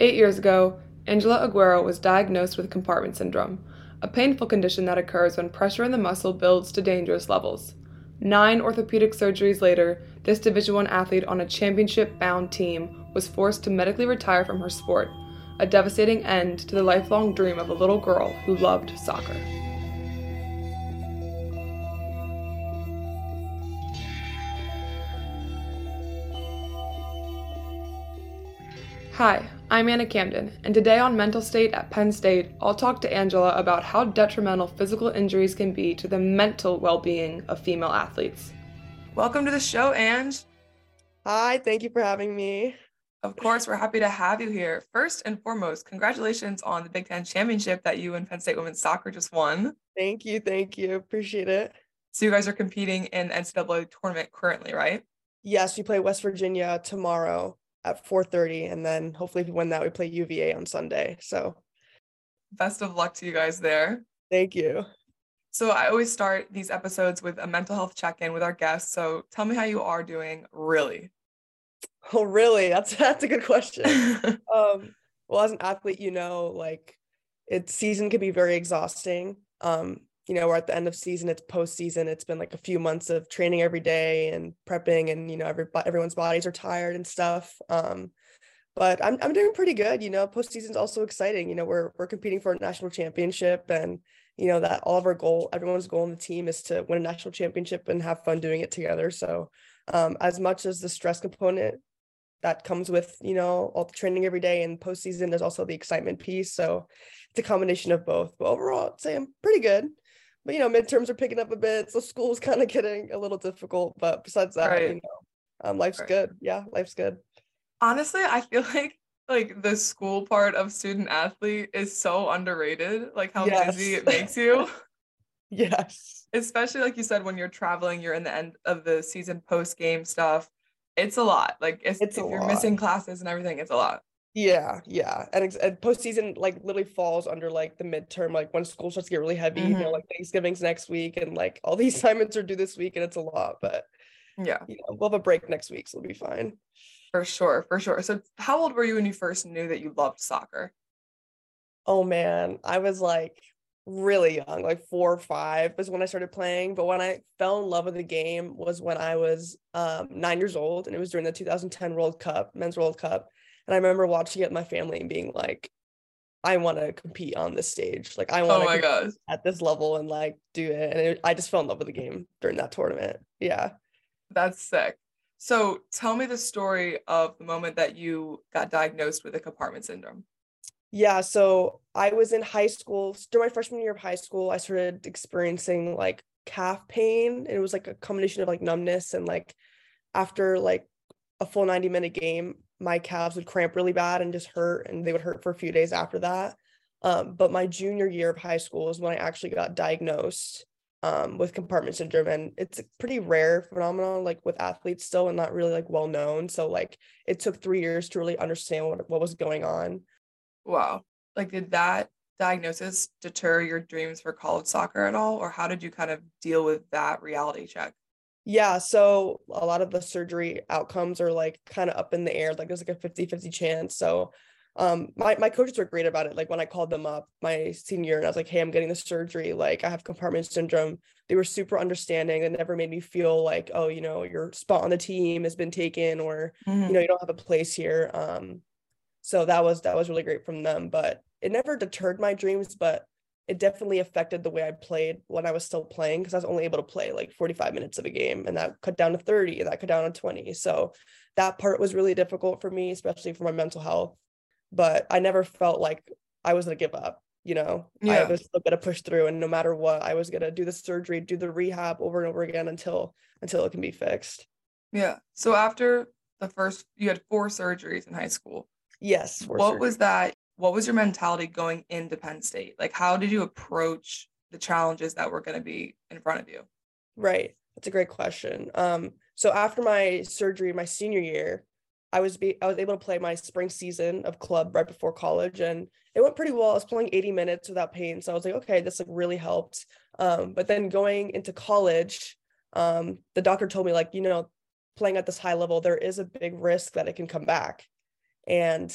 Eight years ago, Angela Aguero was diagnosed with compartment syndrome, a painful condition that occurs when pressure in the muscle builds to dangerous levels. Nine orthopedic surgeries later, this Division 1 athlete on a championship-bound team was forced to medically retire from her sport, a devastating end to the lifelong dream of a little girl who loved soccer. Hi, I'm Anna Camden, and today on Mental State at Penn State, I'll talk to Angela about how detrimental physical injuries can be to the mental well being of female athletes. Welcome to the show, Ange. Hi, thank you for having me. Of course, we're happy to have you here. First and foremost, congratulations on the Big Ten championship that you and Penn State women's soccer just won. Thank you, thank you. Appreciate it. So you guys are competing in the NCAA tournament currently, right? Yes, we play West Virginia tomorrow at 4:30 and then hopefully if we win that we play UVA on Sunday. So best of luck to you guys there. Thank you. So I always start these episodes with a mental health check-in with our guests. So tell me how you are doing really. Oh really? That's that's a good question. um well as an athlete, you know, like it's season can be very exhausting. Um you know, we're at the end of season, it's postseason. It's been like a few months of training every day and prepping, and you know, every everyone's bodies are tired and stuff. Um, but I'm I'm doing pretty good. You know, postseason's also exciting. You know, we're we're competing for a national championship, and you know that all of our goal, everyone's goal in the team is to win a national championship and have fun doing it together. So, um, as much as the stress component that comes with you know all the training every day and postseason, there's also the excitement piece. So, it's a combination of both. But overall, I'd say I'm pretty good but you know midterms are picking up a bit so school's kind of getting a little difficult but besides that right. you know um, life's right. good yeah life's good honestly i feel like like the school part of student athlete is so underrated like how yes. busy it makes you yes especially like you said when you're traveling you're in the end of the season post game stuff it's a lot like if, if you're lot. missing classes and everything it's a lot yeah, yeah, and, and postseason like literally falls under like the midterm, like when school starts to get really heavy. Mm-hmm. You know, mm-hmm. like Thanksgiving's next week, and like all these assignments are due this week, and it's a lot. But yeah, you know, we'll have a break next week, so we'll be fine. For sure, for sure. So, how old were you when you first knew that you loved soccer? Oh man, I was like really young, like four or five was when I started playing. But when I fell in love with the game was when I was um, nine years old, and it was during the 2010 World Cup, Men's World Cup and I remember watching it with my family and being like, I want to compete on this stage. Like I want oh to at this level and like do it. And it, I just fell in love with the game during that tournament. Yeah. That's sick. So tell me the story of the moment that you got diagnosed with a compartment syndrome. Yeah. So I was in high school. During my freshman year of high school, I started experiencing like calf pain. It was like a combination of like numbness and like after like a full 90 minute game, my calves would cramp really bad and just hurt and they would hurt for a few days after that. Um, but my junior year of high school is when i actually got diagnosed um, with compartment syndrome and it's a pretty rare phenomenon like with athletes still and not really like well known. So like it took three years to really understand what, what was going on. Wow. Like did that diagnosis deter your dreams for college soccer at all? Or how did you kind of deal with that reality check yeah, so a lot of the surgery outcomes are like kind of up in the air. Like there's like a 50-50 chance. So um my, my coaches were great about it. Like when I called them up my senior and I was like, hey, I'm getting the surgery, like I have compartment syndrome. They were super understanding and never made me feel like, oh, you know, your spot on the team has been taken or mm-hmm. you know, you don't have a place here. Um so that was that was really great from them. But it never deterred my dreams, but it definitely affected the way I played when I was still playing because I was only able to play like 45 minutes of a game and that cut down to 30 and that cut down to 20. So that part was really difficult for me, especially for my mental health. But I never felt like I was gonna give up, you know. Yeah. I was still gonna push through and no matter what, I was gonna do the surgery, do the rehab over and over again until until it can be fixed. Yeah. So after the first you had four surgeries in high school. Yes. What surgeries. was that what was your mentality going into Penn State? Like, how did you approach the challenges that were going to be in front of you? Right. That's a great question. Um, so after my surgery, my senior year, I was be I was able to play my spring season of club right before college, and it went pretty well. I was playing 80 minutes without pain, so I was like, okay, this like really helped. Um, but then going into college, um, the doctor told me like, you know, playing at this high level, there is a big risk that it can come back, and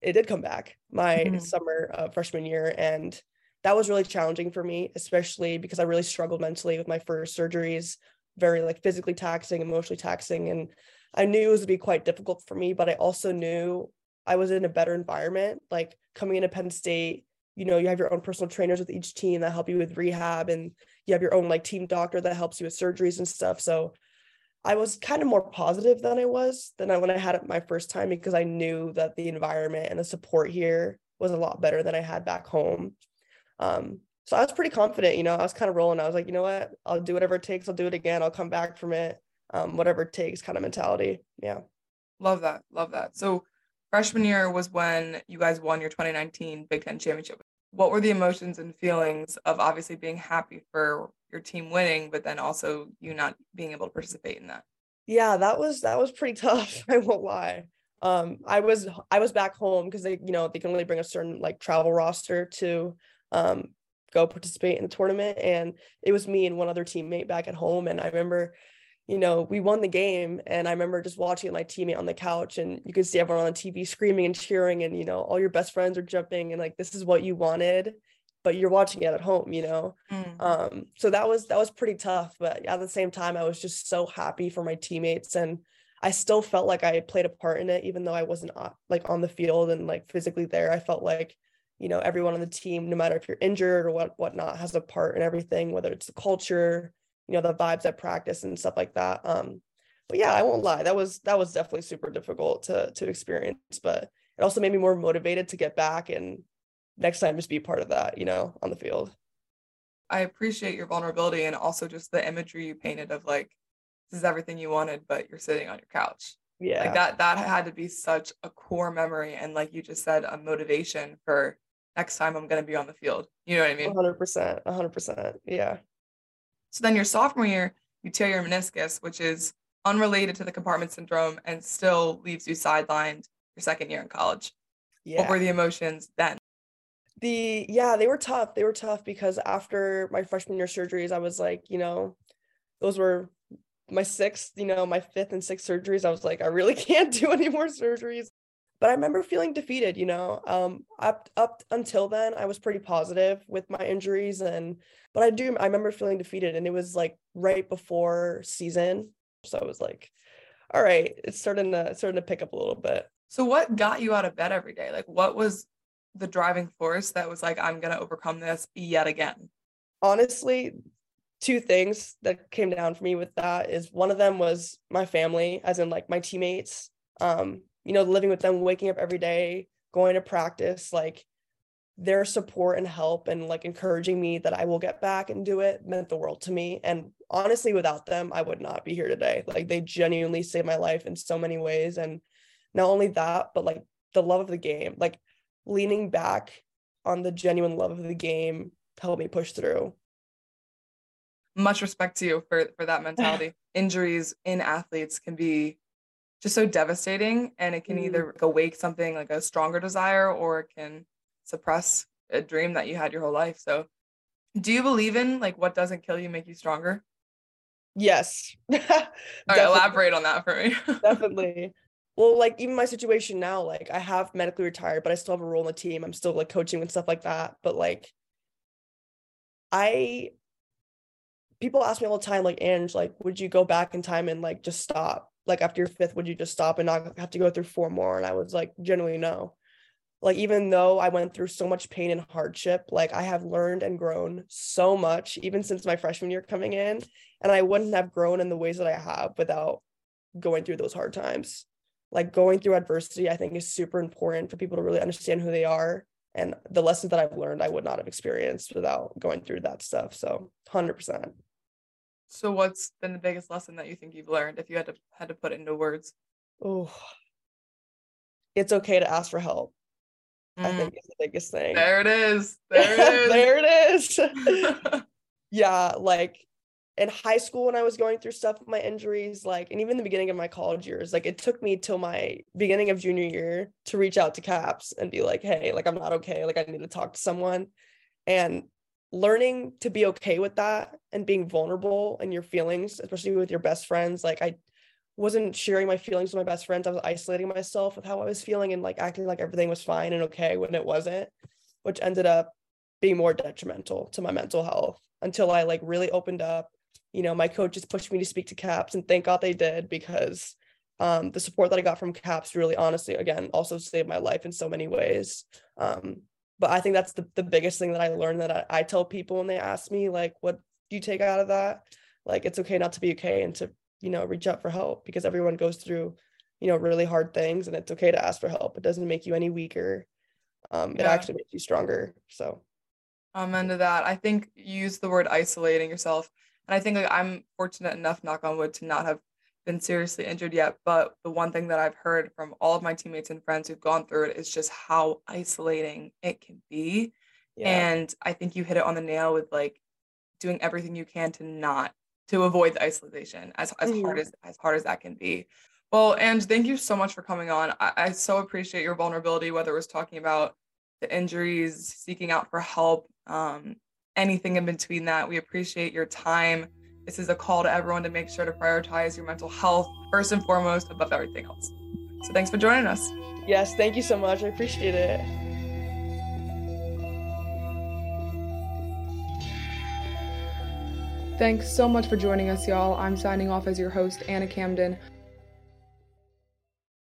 it did come back my Mhm. summer uh, freshman year and that was really challenging for me especially because i really struggled mentally with my first surgeries very like physically taxing emotionally taxing and i knew it was to be quite difficult for me but i also knew i was in a better environment like coming into penn state you know you have your own personal trainers with each team that help you with rehab and you have your own like team doctor that helps you with surgeries and stuff so I was kind of more positive than I was than I when I had it my first time because I knew that the environment and the support here was a lot better than I had back home. Um, so I was pretty confident, you know, I was kind of rolling. I was like, you know what, I'll do whatever it takes. I'll do it again. I'll come back from it. Um, whatever it takes kind of mentality. Yeah. Love that. Love that. So freshman year was when you guys won your 2019 Big Ten championship. What were the emotions and feelings of obviously being happy for your team winning, but then also you not being able to participate in that? Yeah, that was that was pretty tough. I won't lie. Um, I was I was back home because they, you know, they can only bring a certain like travel roster to um go participate in the tournament. And it was me and one other teammate back at home. And I remember, you know, we won the game. And I remember just watching my teammate on the couch and you could see everyone on the TV screaming and cheering, and you know, all your best friends are jumping and like this is what you wanted, but you're watching it at home, you know. Mm. Um, so that was that was pretty tough, but at the same time, I was just so happy for my teammates, and I still felt like I played a part in it, even though I wasn't like on the field and like physically there. I felt like, you know, everyone on the team, no matter if you're injured or what whatnot, has a part in everything, whether it's the culture, you know, the vibes at practice and stuff like that. Um, but yeah, I won't lie, that was that was definitely super difficult to to experience, but it also made me more motivated to get back and next time just be part of that, you know, on the field. I appreciate your vulnerability and also just the imagery you painted of like this is everything you wanted, but you're sitting on your couch. Yeah. Like that that had to be such a core memory and like you just said, a motivation for next time I'm gonna be on the field. You know what I mean? 100%. 100%. Yeah. So then your sophomore year, you tear your meniscus, which is unrelated to the compartment syndrome and still leaves you sidelined your second year in college. Yeah. What were the emotions then? the yeah they were tough they were tough because after my freshman year surgeries i was like you know those were my sixth you know my fifth and sixth surgeries i was like i really can't do any more surgeries but i remember feeling defeated you know um up up until then i was pretty positive with my injuries and but i do i remember feeling defeated and it was like right before season so i was like all right it's starting to it's starting to pick up a little bit So what got you out of bed every day? Like what was the driving force that was like, I'm gonna overcome this yet again? honestly two things that came down for me with that is one of them was my family as in like my teammates um you know living with them waking up every day going to practice like their support and help and like encouraging me that I will get back and do it meant the world to me. And honestly without them I would not be here today. Like they genuinely saved my life in so many ways. And not only that but like the love of the game like leaning back on the genuine love of the game helped me push through. Much respect to you for for that mentality. Injuries in athletes can be just so devastating and it can Mhm. either awake something like a stronger desire or it can suppress a dream that you had your whole life. So do you believe in like what doesn't kill you make you stronger? Yes. All right, elaborate on that for me. Definitely. Well, like even my situation now, like I have medically retired, but I still have a role in the team. I'm still like coaching and stuff like that. But like I people ask me all the time, like, Ange, like, would you go back in time and like just stop? Like after your fifth, would you just stop and not have to go through four more? And I was like, generally no. Like even though I went through so much pain and hardship, like I have learned and grown so much, even since my freshman year coming in. And I wouldn't have grown in the ways that I have without going through those hard times. Like going through adversity, I think is super important for people to really understand who they are. And the lessons that I've learned, I would not have experienced without going through that stuff. So 100%. So what's been the biggest lesson that you think you've learned if you had to had to put it into words? Oh, it's okay to ask for help. I Mm, think is the biggest thing. there it is. There it there it is. is. yeah, like in high school when I was going through stuff with my injuries, like, and even the beginning of my college years, like it took me till my beginning of junior year to reach out to CAPS and be like, hey, like I'm not okay. Like I need to talk to someone. And learning to be okay with that and being vulnerable in your feelings, especially with your best friends, like I wasn't sharing my feelings with my best friends. I was isolating myself with how I was feeling and like acting like everything was fine and okay when it wasn't, which ended up being more detrimental to my mental health until I like really opened up. You know, my coaches pushed me to speak to CAPS and thank God they did because um, the support that I got from CAPS really honestly, again, also saved my life in so many ways. Um, but I think that's the, the biggest thing that I learned that I, I tell people when they ask me, like, what do you take out of that? Like, it's okay not to be okay and to you know reach out for help because everyone goes through you know really hard things and it's okay to ask for help. It doesn't make you any weaker. Um it actually makes you stronger so. Amen to that. I think you use the word isolating yourself and i think like i'm fortunate enough knock on wood to not have been seriously injured yet but the one thing that i've heard from all of my teammates and friends who've gone through it is just how isolating it can be. Yeah. and i think you hit it on the nail with like doing everything you can to not to avoid the isolation as, as mm-hmm. hard as as hard as that can be. Well and thank you so much for coming on. I, I so appreciate your vulnerability whether it was talking about the injuries seeking out for help um, anything in between that. We appreciate your time this is a call to everyone to make sure to prioritize your mental health first and foremost above everything else so thanks for joining us yes thank you so much i appreciate it Thanks so much for joining us, y'all. I'm signing off as your host, Anna Camden.